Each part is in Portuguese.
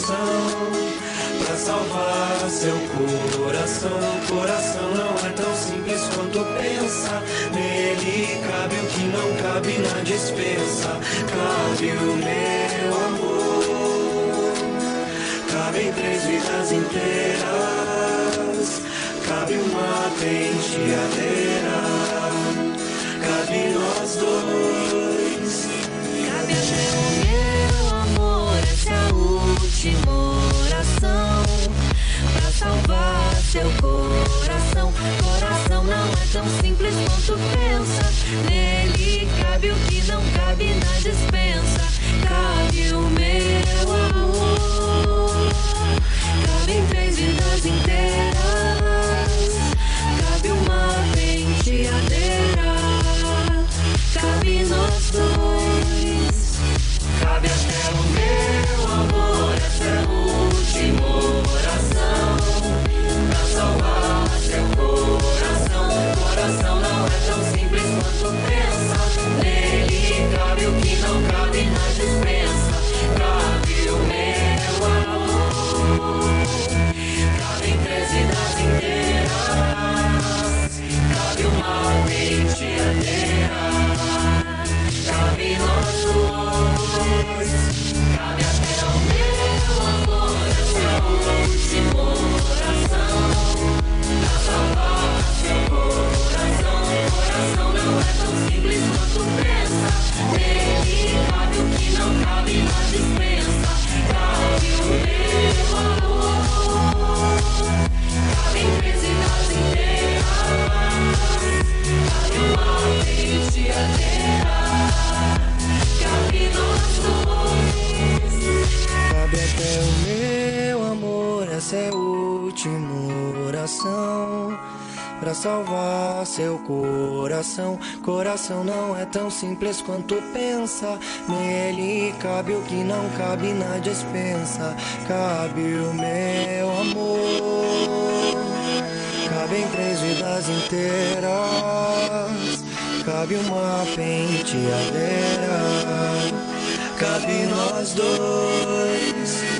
oração para salvar seu coração. Coração não é tão simples quanto pensa. Nele cabe o que não cabe na dispensa. Cabe o meu amor. Cabem três vidas inteiras. Cabe uma penteadeira. Cabe nós dois. seu coração. Coração não é tão simples quanto pensa. Nele cabe o que não cabe na dispensa. Cabe o meu amor. coração para salvar seu coração. Coração não é tão simples quanto pensa. Nele cabe o que não cabe na dispensa. Cabe o meu amor. Cabem três vidas inteiras. Cabe uma penteadeira. Cabe nós dois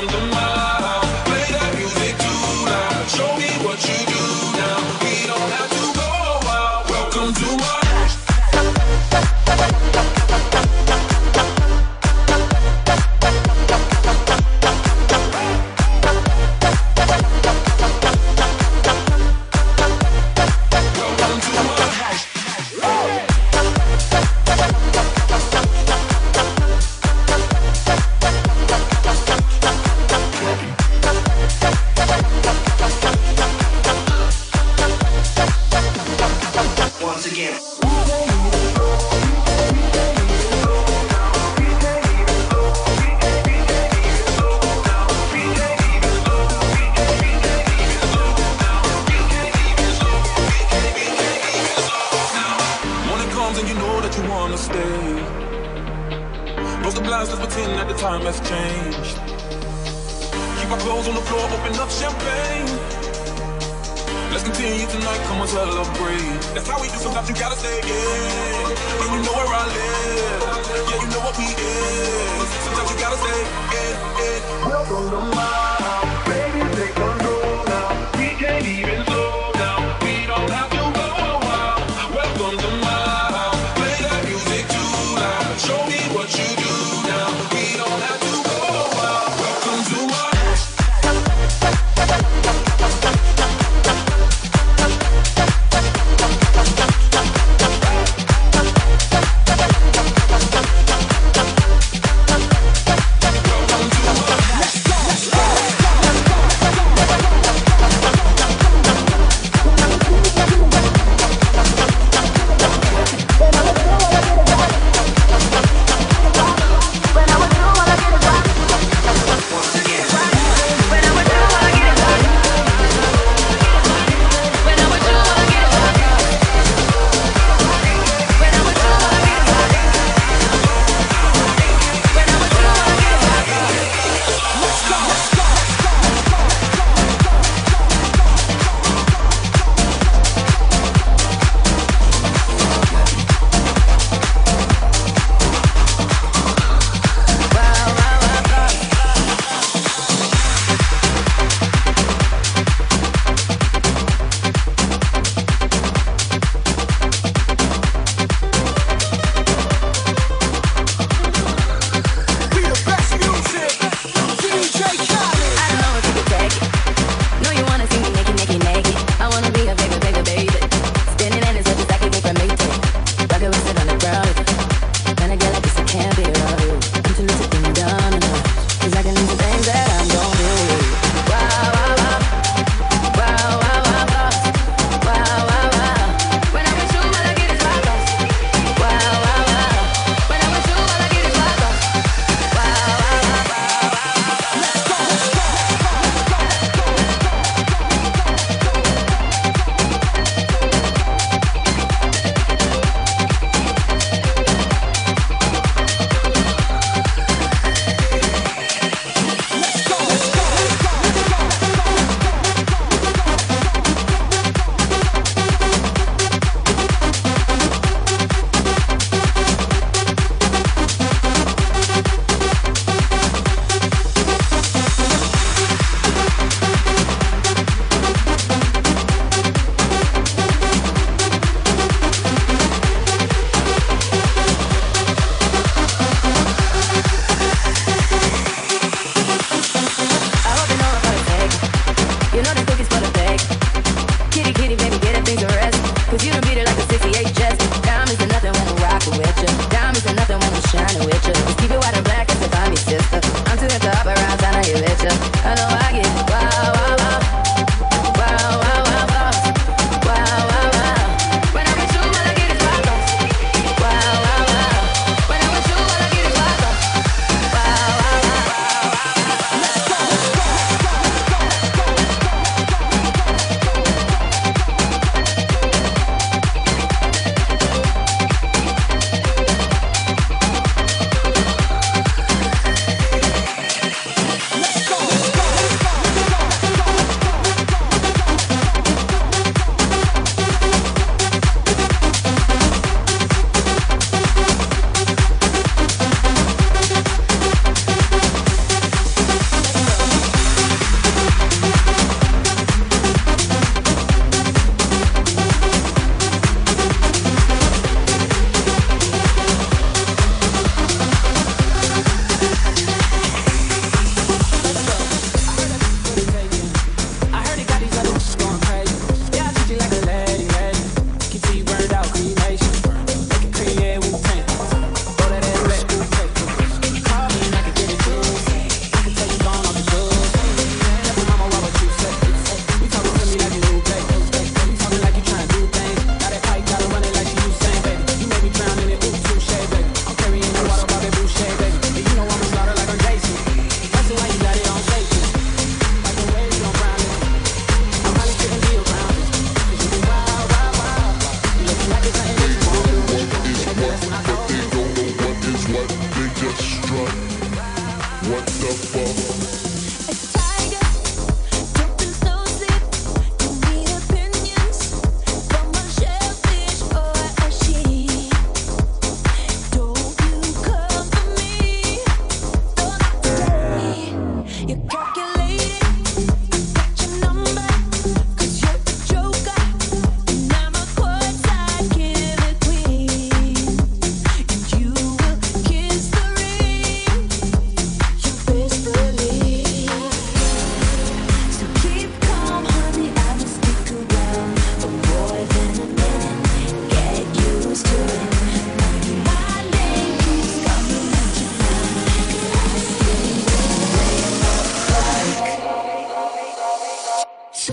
dum dum let's pretend that the time has changed. Keep our clothes on the floor, open up champagne. Let's continue tonight, come on, celebrate. That's how we do, sometimes you gotta say, yeah. Yeah, you know where I live. Yeah, you know what we is. Sometimes you gotta say, yeah, yeah. Welcome to my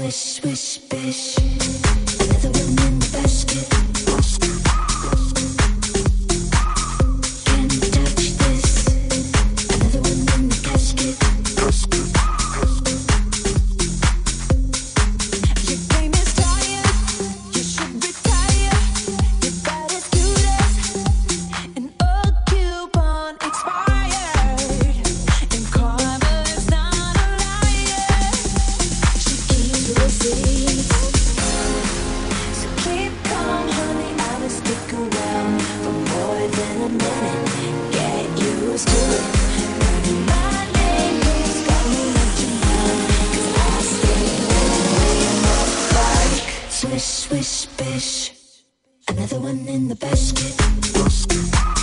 Swish, swish, bish. In the basket.